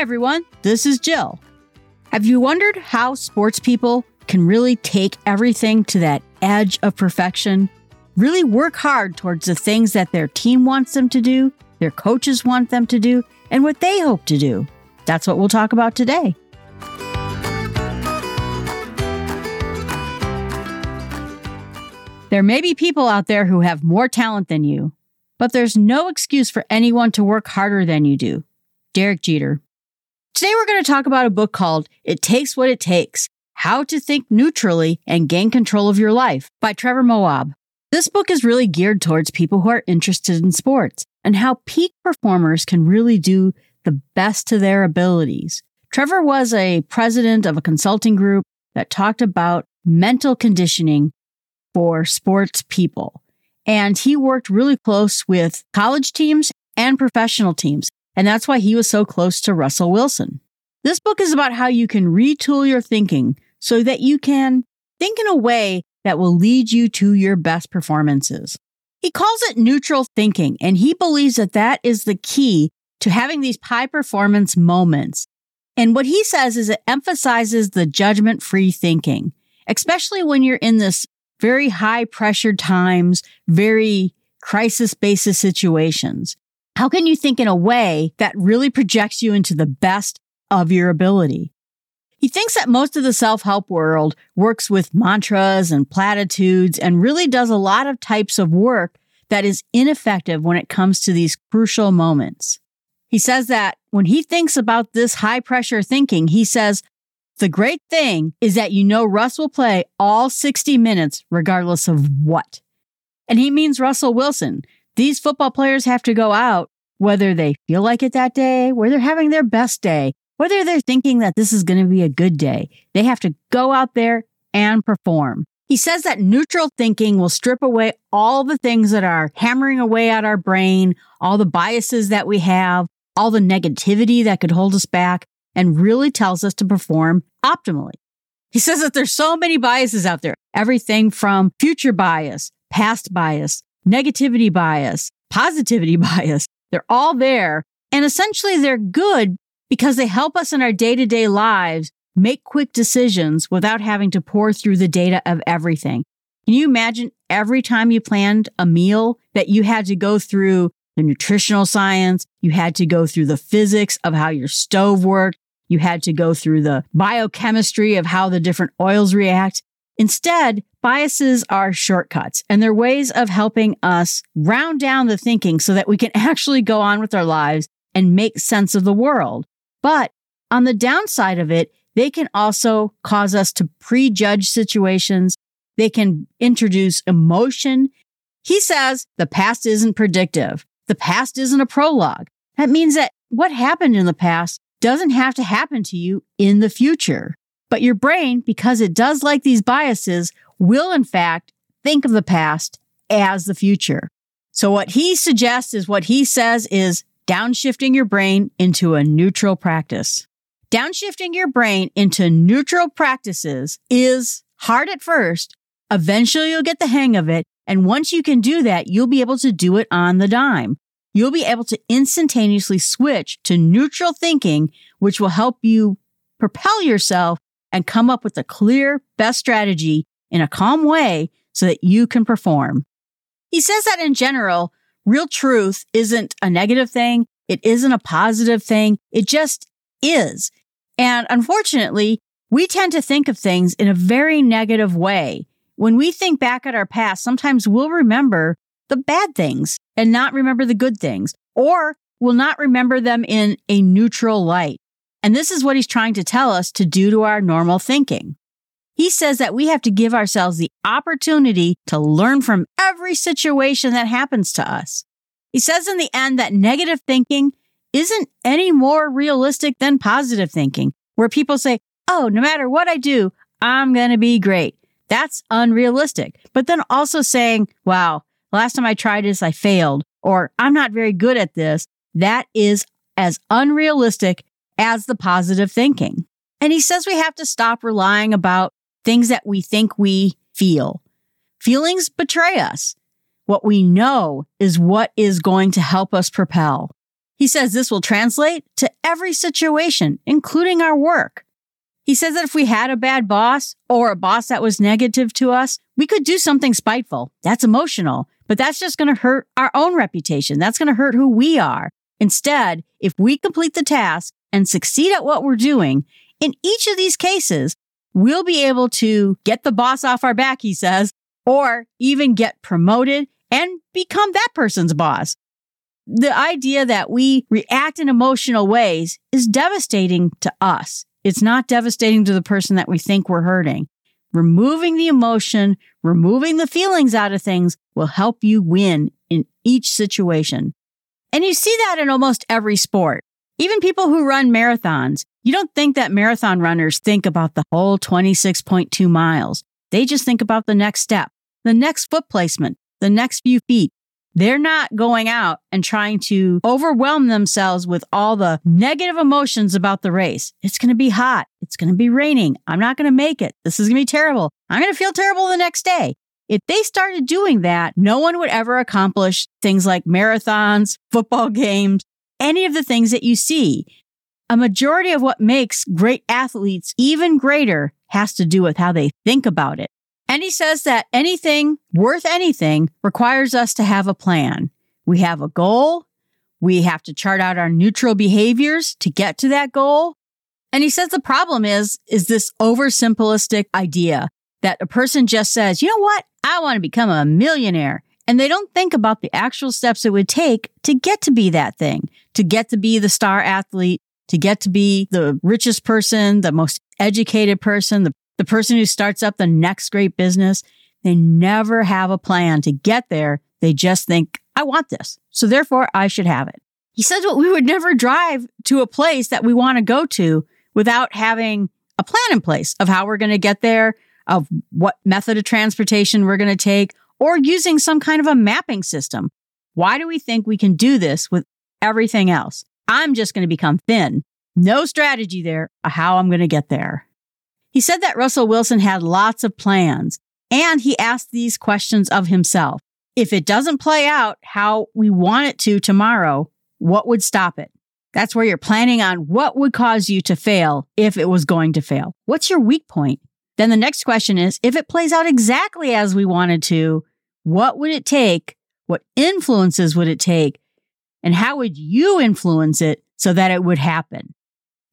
Hi, everyone. This is Jill. Have you wondered how sports people can really take everything to that edge of perfection? Really work hard towards the things that their team wants them to do, their coaches want them to do, and what they hope to do? That's what we'll talk about today. There may be people out there who have more talent than you, but there's no excuse for anyone to work harder than you do. Derek Jeter. Today we're going to talk about a book called It Takes What It Takes How to Think Neutrally and Gain Control of Your Life by Trevor Moawad. This book is really geared towards people who are interested in sports and how peak performers can really do the best to their abilities. Trevor was a president of a consulting group that talked about mental conditioning for sports people. And he worked really close with college teams and professional teams. And that's why he was so close to Russell Wilson. This book is about how you can retool your thinking so that you can think in a way that will lead you to your best performances. He calls it neutral thinking, and he believes that that is the key to having these high performance moments. And what he says is it emphasizes the judgment free thinking, especially when you're in this very high pressure times, very crisis basis situations. How can you think in a way that really projects you into the best of your ability? He thinks that most of the self help world works with mantras and platitudes and really does a lot of types of work that is ineffective when it comes to these crucial moments. He says that when he thinks about this high pressure thinking, he says, the great thing is that you know Russ will play all 60 minutes regardless of what. And he means Russell Wilson. These football players have to go out whether they feel like it that day, whether they're having their best day, whether they're thinking that this is going to be a good day. They have to go out there and perform. He says that neutral thinking will strip away all the things that are hammering away at our brain, all the biases that we have, all the negativity that could hold us back, and really tells us to perform optimally. He says that there's so many biases out there. Everything from future bias, past bias, negativity bias, positivity bias. They're all there. And essentially they're good because they help us in our day to day lives make quick decisions without having to pour through the data of everything. Can you imagine every time you planned a meal that you had to go through the nutritional science, you had to go through the physics of how your stove worked, you had to go through the biochemistry of how the different oils react. Instead, biases are shortcuts and they're ways of helping us round down the thinking so that we can actually go on with our lives and make sense of the world. But on the downside of it, they can also cause us to prejudge situations. They can introduce emotion. He says the past isn't predictive. The past isn't a prologue. That means that what happened in the past doesn't have to happen to you in the future. But your brain, because it does like these biases, will in fact think of the past as the future. So what he suggests is what he says is downshifting your brain into a neutral practice. Downshifting your brain into neutral practices is hard at first. Eventually you'll get the hang of it. And once you can do that, you'll be able to do it on the dime you'll be able to instantaneously switch to neutral thinking, which will help you propel yourself and come up with a clear, best strategy in a calm way so that you can perform. He says that in general, real truth isn't a negative thing. It isn't a positive thing. It just is. And unfortunately, we tend to think of things in a very negative way. When we think back at our past, sometimes we'll remember the bad things and not remember the good things, or we'll not remember them in a neutral light. And this is what he's trying to tell us to do to our normal thinking. He says that we have to give ourselves the opportunity to learn from every situation that happens to us. He says in the end that negative thinking isn't any more realistic than positive thinking, where people say, Oh, no matter what I do, I'm going to be great. That's unrealistic. But then also saying, Wow, last time I tried this, I failed, or I'm not very good at this, that is as unrealistic as the positive thinking. And he says we have to stop relying about things that we think we feel. Feelings betray us. What we know is what is going to help us propel. He says this will translate to every situation, including our work. He says that if we had a bad boss or a boss that was negative to us, we could do something spiteful. That's emotional, but that's just going to hurt our own reputation. That's going to hurt who we are. Instead, if we complete the task and succeed at what we're doing, in each of these cases, we'll be able to get the boss off our back, he says, or even get promoted and become that person's boss. The idea that we react in emotional ways is devastating to us. It's not devastating to the person that we think we're hurting. Removing the emotion, removing the feelings out of things will help you win in each situation. And you see that in almost every sport. Even people who run marathons, you don't think that marathon runners think about the whole 26.2 miles. They just think about the next step, the next foot placement, the next few feet. They're not going out and trying to overwhelm themselves with all the negative emotions about the race. It's going to be hot. It's going to be raining. I'm not going to make it. This is going to be terrible. I'm going to feel terrible the next day. If they started doing that, no one would ever accomplish things like marathons, football games, any of the things that you see. A majority of what makes great athletes even greater has to do with how they think about it. And he says that anything worth anything requires us to have a plan. We have a goal. We have to chart out our neutral behaviors to get to that goal. And he says the problem is, is this oversimplistic idea that a person just says, you know what? I want to become a millionaire. And they don't think about the actual steps it would take to get to be that thing, to get to be the star athlete, to get to be the richest person, the most educated person, the the person who starts up the next great business, they never have a plan to get there. They just think, I want this. So therefore I should have it. He says, well, we would never drive to a place that we want to go to without having a plan in place of how we're going to get there, of what method of transportation we're going to take, or using some kind of a mapping system. Why do we think we can do this with everything else? I'm just going to become thin. No strategy there how I'm going to get there. He said that Russell Wilson had lots of plans and he asked these questions of himself. If it doesn't play out how we want it to tomorrow, what would stop it? That's where you're planning on what would cause you to fail if it was going to fail. What's your weak point? Then the next question is if it plays out exactly as we wanted to, what would it take? What influences would it take? And how would you influence it so that it would happen?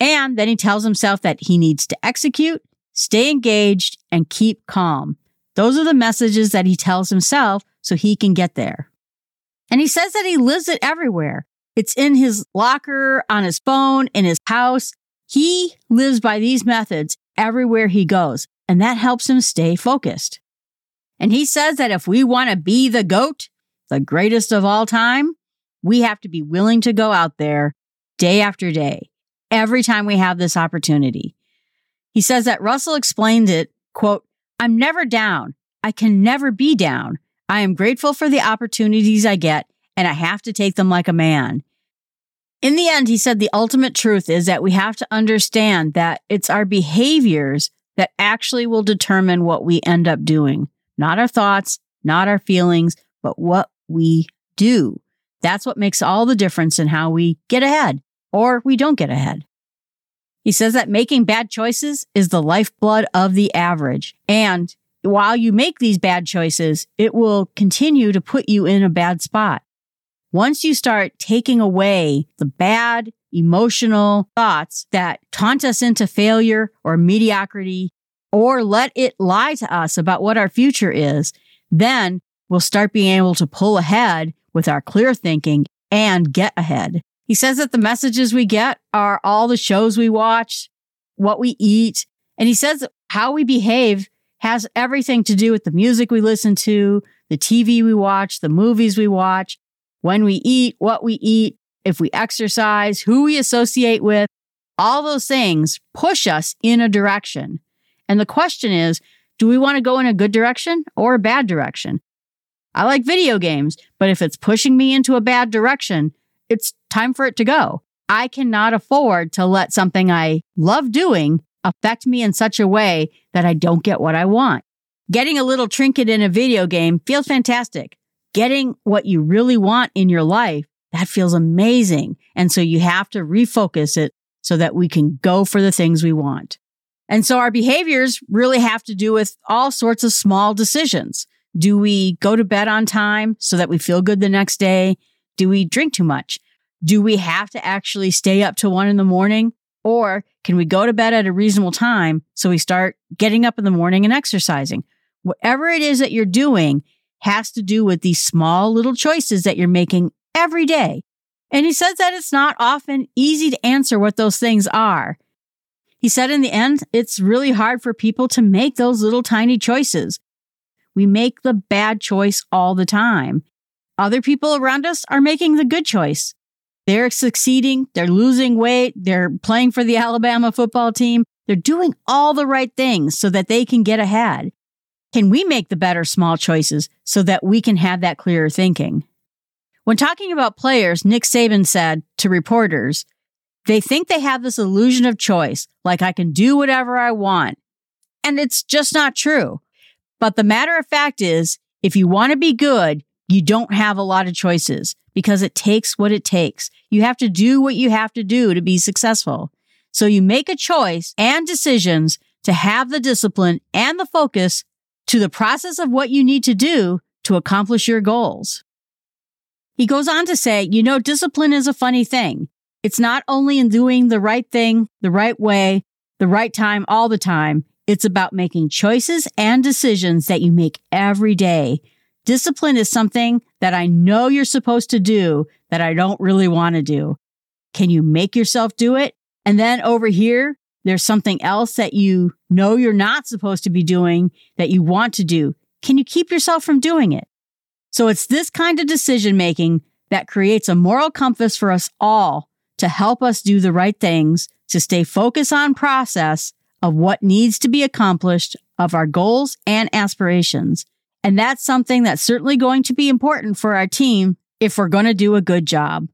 And then he tells himself that he needs to execute, stay engaged, and keep calm. Those are the messages that he tells himself so he can get there. And he says that he lives it everywhere. It's in his locker, on his phone, in his house. He lives by these methods everywhere he goes, and that helps him stay focused. And he says that if we want to be the GOAT, the greatest of all time, we have to be willing to go out there day after day every time we have this opportunity. He says that Russell explained it, quote, I'm never down. I can never be down. I am grateful for the opportunities I get and I have to take them like a man. In the end, he said the ultimate truth is that we have to understand that it's our behaviors that actually will determine what we end up doing, not our thoughts, not our feelings, but what we do. That's what makes all the difference in how we get ahead or we don't get ahead. He says that making bad choices is the lifeblood of the average. And while you make these bad choices, it will continue to put you in a bad spot. Once you start taking away the bad emotional thoughts that taunt us into failure or mediocrity, or let it lie to us about what our future is, then we'll start being able to pull ahead with our clear thinking and get ahead. He says that the messages we get are all the shows we watch, what we eat. And he says how we behave has everything to do with the music we listen to, the TV we watch, the movies we watch, when we eat, what we eat, if we exercise, who we associate with. All those things push us in a direction. And the question is, do we want to go in a good direction or a bad direction? I like video games, but if it's pushing me into a bad direction, it's time for it to go. I cannot afford to let something I love doing affect me in such a way that I don't get what I want. Getting a little trinket in a video game feels fantastic. Getting what you really want in your life, that feels amazing. And so you have to refocus it so that we can go for the things we want. And so our behaviors really have to do with all sorts of small decisions. Do we go to bed on time so that we feel good the next day? Do we drink too much? Do we have to actually stay up till one in the morning? Or can we go to bed at a reasonable time so we start getting up in the morning and exercising? Whatever it is that you're doing has to do with these small little choices that you're making every day. And he says that it's not often easy to answer what those things are. He said in the end, it's really hard for people to make those little tiny choices. We make the bad choice all the time. Other people around us are making the good choice. They're succeeding. They're losing weight. They're playing for the Alabama football team. They're doing all the right things so that they can get ahead. Can we make the better small choices so that we can have that clearer thinking? When talking about players, Nick Saban said to reporters, they think they have this illusion of choice, like I can do whatever I want. And it's just not true. But the matter of fact is, if you want to be good, you don't have a lot of choices because it takes what it takes. You have to do what you have to do to be successful. So you make a choice and decisions to have the discipline and the focus to the process of what you need to do to accomplish your goals. He goes on to say, you know, discipline is a funny thing. It's not only in doing the right thing, the right way, the right time all the time. It's about making choices and decisions that you make every day. Discipline is something that I know you're supposed to do that I don't really want to do. Can you make yourself do it? And then over here, there's something else that you know you're not supposed to be doing that you want to do. Can you keep yourself from doing it? So it's this kind of decision making that creates a moral compass for us all to help us do the right things, to stay focused on process of what needs to be accomplished of our goals and aspirations. And that's something that's certainly going to be important for our team if we're going to do a good job.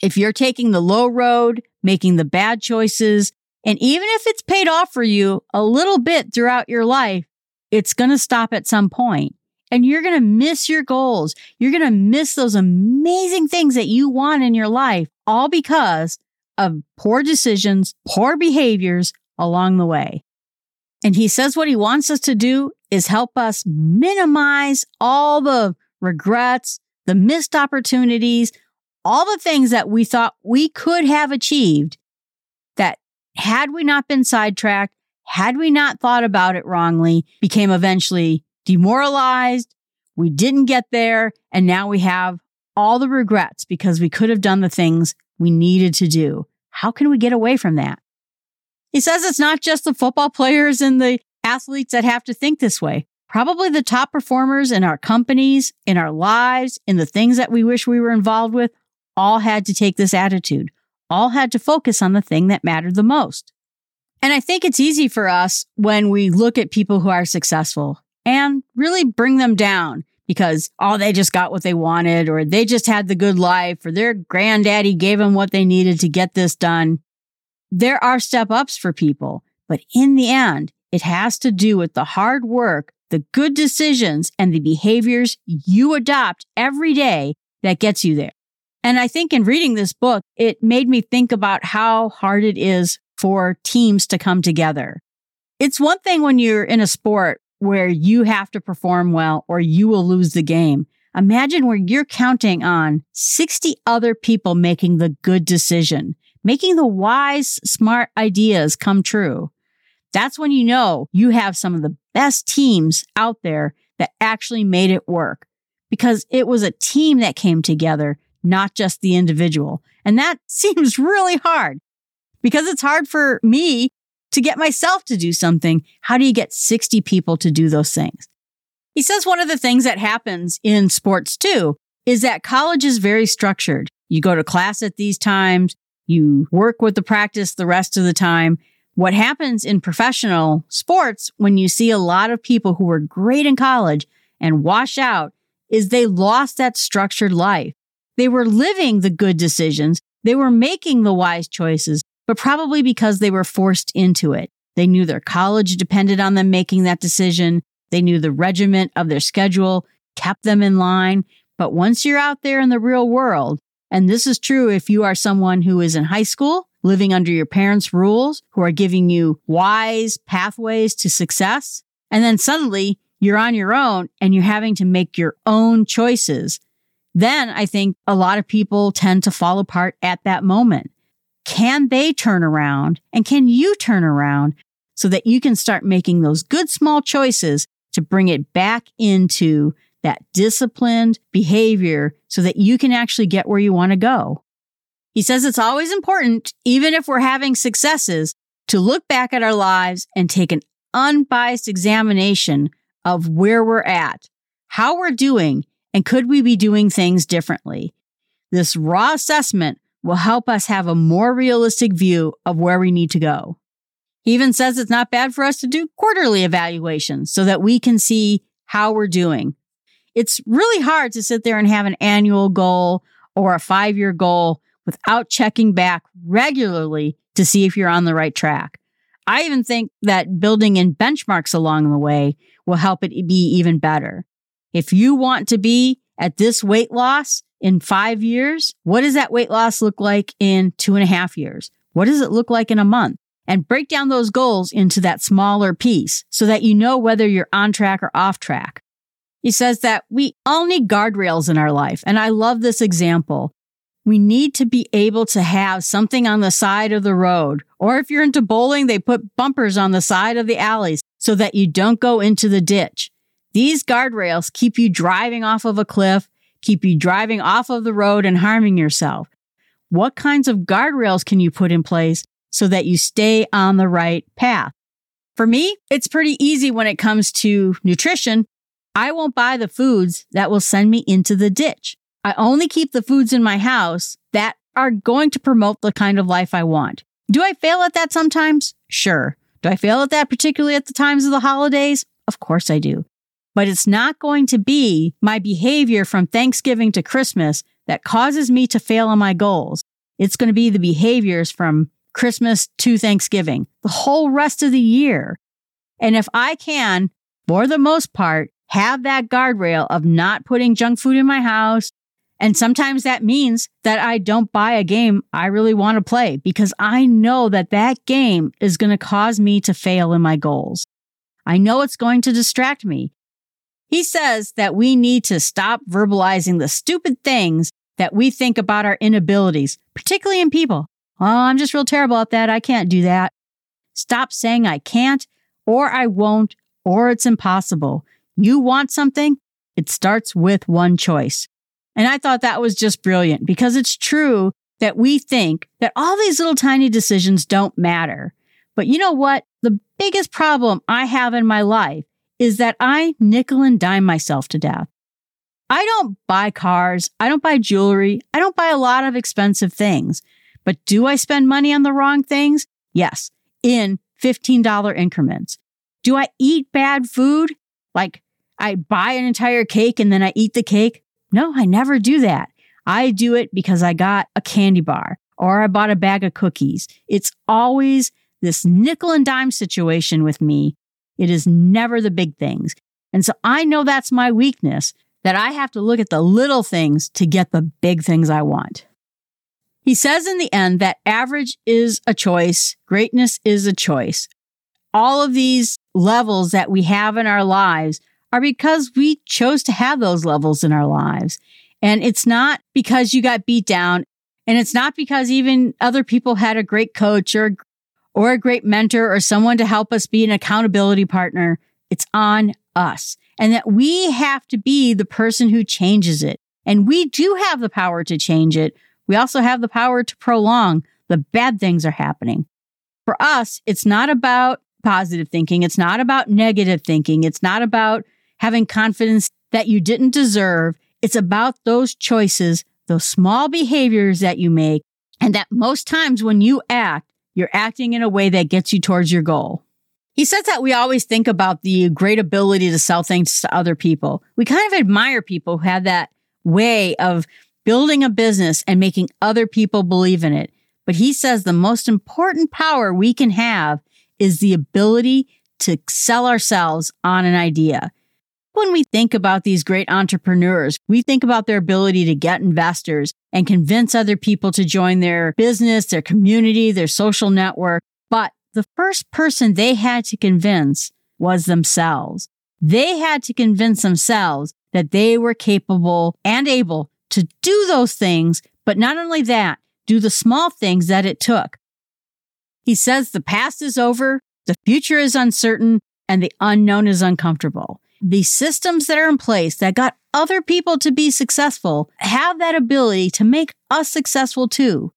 If you're taking the low road, making the bad choices, and even if it's paid off for you a little bit throughout your life, it's going to stop at some point and you're going to miss your goals. You're going to miss those amazing things that you want in your life, all because of poor decisions, poor behaviors along the way. And he says what he wants us to do is help us minimize all the regrets, the missed opportunities, all the things that we thought we could have achieved that had we not been sidetracked, had we not thought about it wrongly, became eventually demoralized. We didn't get there. And now we have all the regrets because we could have done the things we needed to do. How can we get away from that? He says it's not just the football players and the athletes that have to think this way. Probably the top performers in our companies, in our lives, in the things that we wish we were involved with, all had to take this attitude, all had to focus on the thing that mattered the most. And I think it's easy for us when we look at people who are successful and really bring them down because, oh, they just got what they wanted or they just had the good life or their granddaddy gave them what they needed to get this done. There are step ups for people, but in the end, it has to do with the hard work, the good decisions and the behaviors you adopt every day that gets you there. And I think in reading this book, it made me think about how hard it is for teams to come together. It's one thing when you're in a sport where you have to perform well or you will lose the game. Imagine where you're counting on 60 other people making the good decision, making the wise, smart ideas come true. That's when you know you have some of the best teams out there that actually made it work because it was a team that came together, not just the individual. And that seems really hard because it's hard for me to get myself to do something. How do you get 60 people to do those things? He says one of the things that happens in sports too is that college is very structured. You go to class at these times, you work with the practice the rest of the time. What happens in professional sports when you see a lot of people who were great in college and wash out is they lost that structured life. They were living the good decisions. They were making the wise choices, but probably because they were forced into it. They knew their college depended on them making that decision. They knew the regiment of their schedule kept them in line. But once you're out there in the real world And this is true if you are someone who is in high school, living under your parents' rules, who are giving you wise pathways to success. And then suddenly you're on your own and you're having to make your own choices. Then I think a lot of people tend to fall apart at that moment. Can they turn around and can you turn around so that you can start making those good small choices to bring it back into that disciplined behavior so that you can actually get where you want to go. He says it's always important, even if we're having successes, to look back at our lives and take an unbiased examination of where we're at, how we're doing, and could we be doing things differently. This raw assessment will help us have a more realistic view of where we need to go. He even says it's not bad for us to do quarterly evaluations so that we can see how we're doing. It's really hard to sit there and have an annual goal or a five year goal without checking back regularly to see if you're on the right track. I even think that building in benchmarks along the way will help it be even better. If you want to be at this weight loss in five years, what does that weight loss look like in two and a half years? What does it look like in a month? And break down those goals into that smaller piece so that you know whether you're on track or off track. He says that we all need guardrails in our life. And I love this example. We need to be able to have something on the side of the road. Or if you're into bowling, they put bumpers on the side of the alleys so that you don't go into the ditch. These guardrails keep you driving off of a cliff, keep you driving off of the road and harming yourself. What kinds of guardrails can you put in place so that you stay on the right path? For me, it's pretty easy when it comes to nutrition I won't buy the foods that will send me into the ditch. I only keep the foods in my house that are going to promote the kind of life I want. Do I fail at that sometimes? Sure. Do I fail at that particularly at the times of the holidays? Of course I do. But it's not going to be my behavior from Thanksgiving to Christmas that causes me to fail on my goals. It's going to be the behaviors from Christmas to Thanksgiving, the whole rest of the year. And if I can, for the most part, have that guardrail of not putting junk food in my house. And sometimes that means that I don't buy a game I really want to play because I know that that game is going to cause me to fail in my goals. I know it's going to distract me. He says that we need to stop verbalizing the stupid things that we think about our inabilities, particularly in people. Oh, I'm just real terrible at that. I can't do that. Stop saying I can't or I won't or it's impossible. You want something? It starts with one choice. And I thought that was just brilliant because it's true that we think that all these little tiny decisions don't matter. But you know what? The biggest problem I have in my life is that I nickel and dime myself to death. I don't buy cars. I don't buy jewelry. I don't buy a lot of expensive things. But do I spend money on the wrong things? Yes, in $15 increments. Do I eat bad food? Like I buy an entire cake and then I eat the cake. No, I never do that. I do it because I got a candy bar or I bought a bag of cookies. It's always this nickel and dime situation with me. It is never the big things. And so I know that's my weakness that I have to look at the little things to get the big things I want. He says in the end that average is a choice. Greatness is a choice all of these levels that we have in our lives are because we chose to have those levels in our lives. And it's not because you got beat down. And it's not because even other people had a great coach or, or a great mentor or someone to help us be an accountability partner. It's on us and that we have to be the person who changes it. And we do have the power to change it. We also have the power to prolong the bad things are happening. For us, it's not about positive thinking. It's not about negative thinking. It's not about having confidence that you didn't deserve. It's about those choices, those small behaviors that you make, and that most times when you act, you're acting in a way that gets you towards your goal. He says that we always think about the great ability to sell things to other people. We kind of admire people who have that way of building a business and making other people believe in it. But he says the most important power we can have is the ability to sell ourselves on an idea. when we think about these great entrepreneurs, we think about their ability to get investors and convince other people to join their business, their community, their social network. But the first person they had to convince was themselves. They had to convince themselves that they were capable and able to do those things. But not only that, do the small things that it took. He says the past is over, the future is uncertain, and the unknown is uncomfortable. The systems that are in place that got other people to be successful have that ability to make us successful too.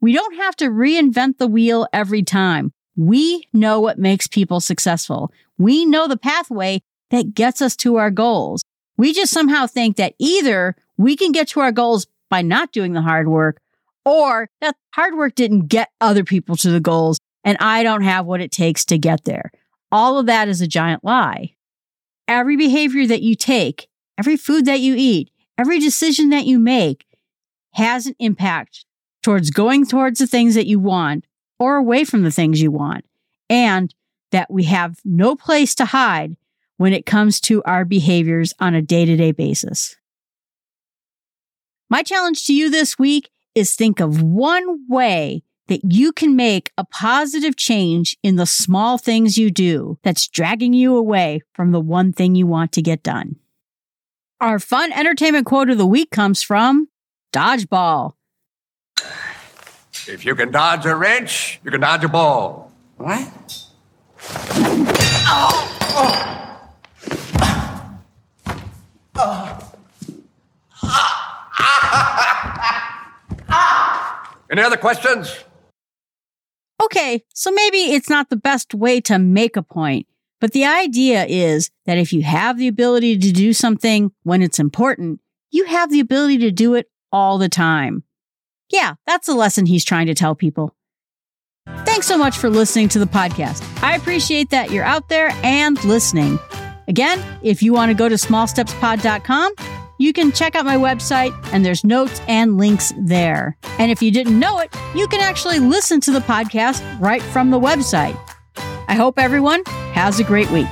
We don't have to reinvent the wheel every time. We know what makes people successful. We know the pathway that gets us to our goals. We just somehow think that either we can get to our goals by not doing the hard work or that hard work didn't get other people to the goals and I don't have what it takes to get there. All of that is a giant lie. Every behavior that you take, every food that you eat, every decision that you make has an impact towards going towards the things that you want or away from the things you want. And that we have no place to hide when it comes to our behaviors on a day to day basis. My challenge to you this week is think of one way that you can make a positive change in the small things you do that's dragging you away from the one thing you want to get done. Our fun entertainment quote of the week comes from Dodgeball. If you can dodge a wrench, you can dodge a ball. What? Oh! Oh! Oh! Any other questions? Okay, so maybe it's not the best way to make a point, but the idea is that if you have the ability to do something when it's important, you have the ability to do it all the time. Yeah, that's the lesson he's trying to tell people. Thanks so much for listening to the podcast. I appreciate that you're out there and listening. Again, if you want to go to smallstepspod.com, you can check out my website and there's notes and links there. And if you didn't know it, you can actually listen to the podcast right from the website. I hope everyone has a great week.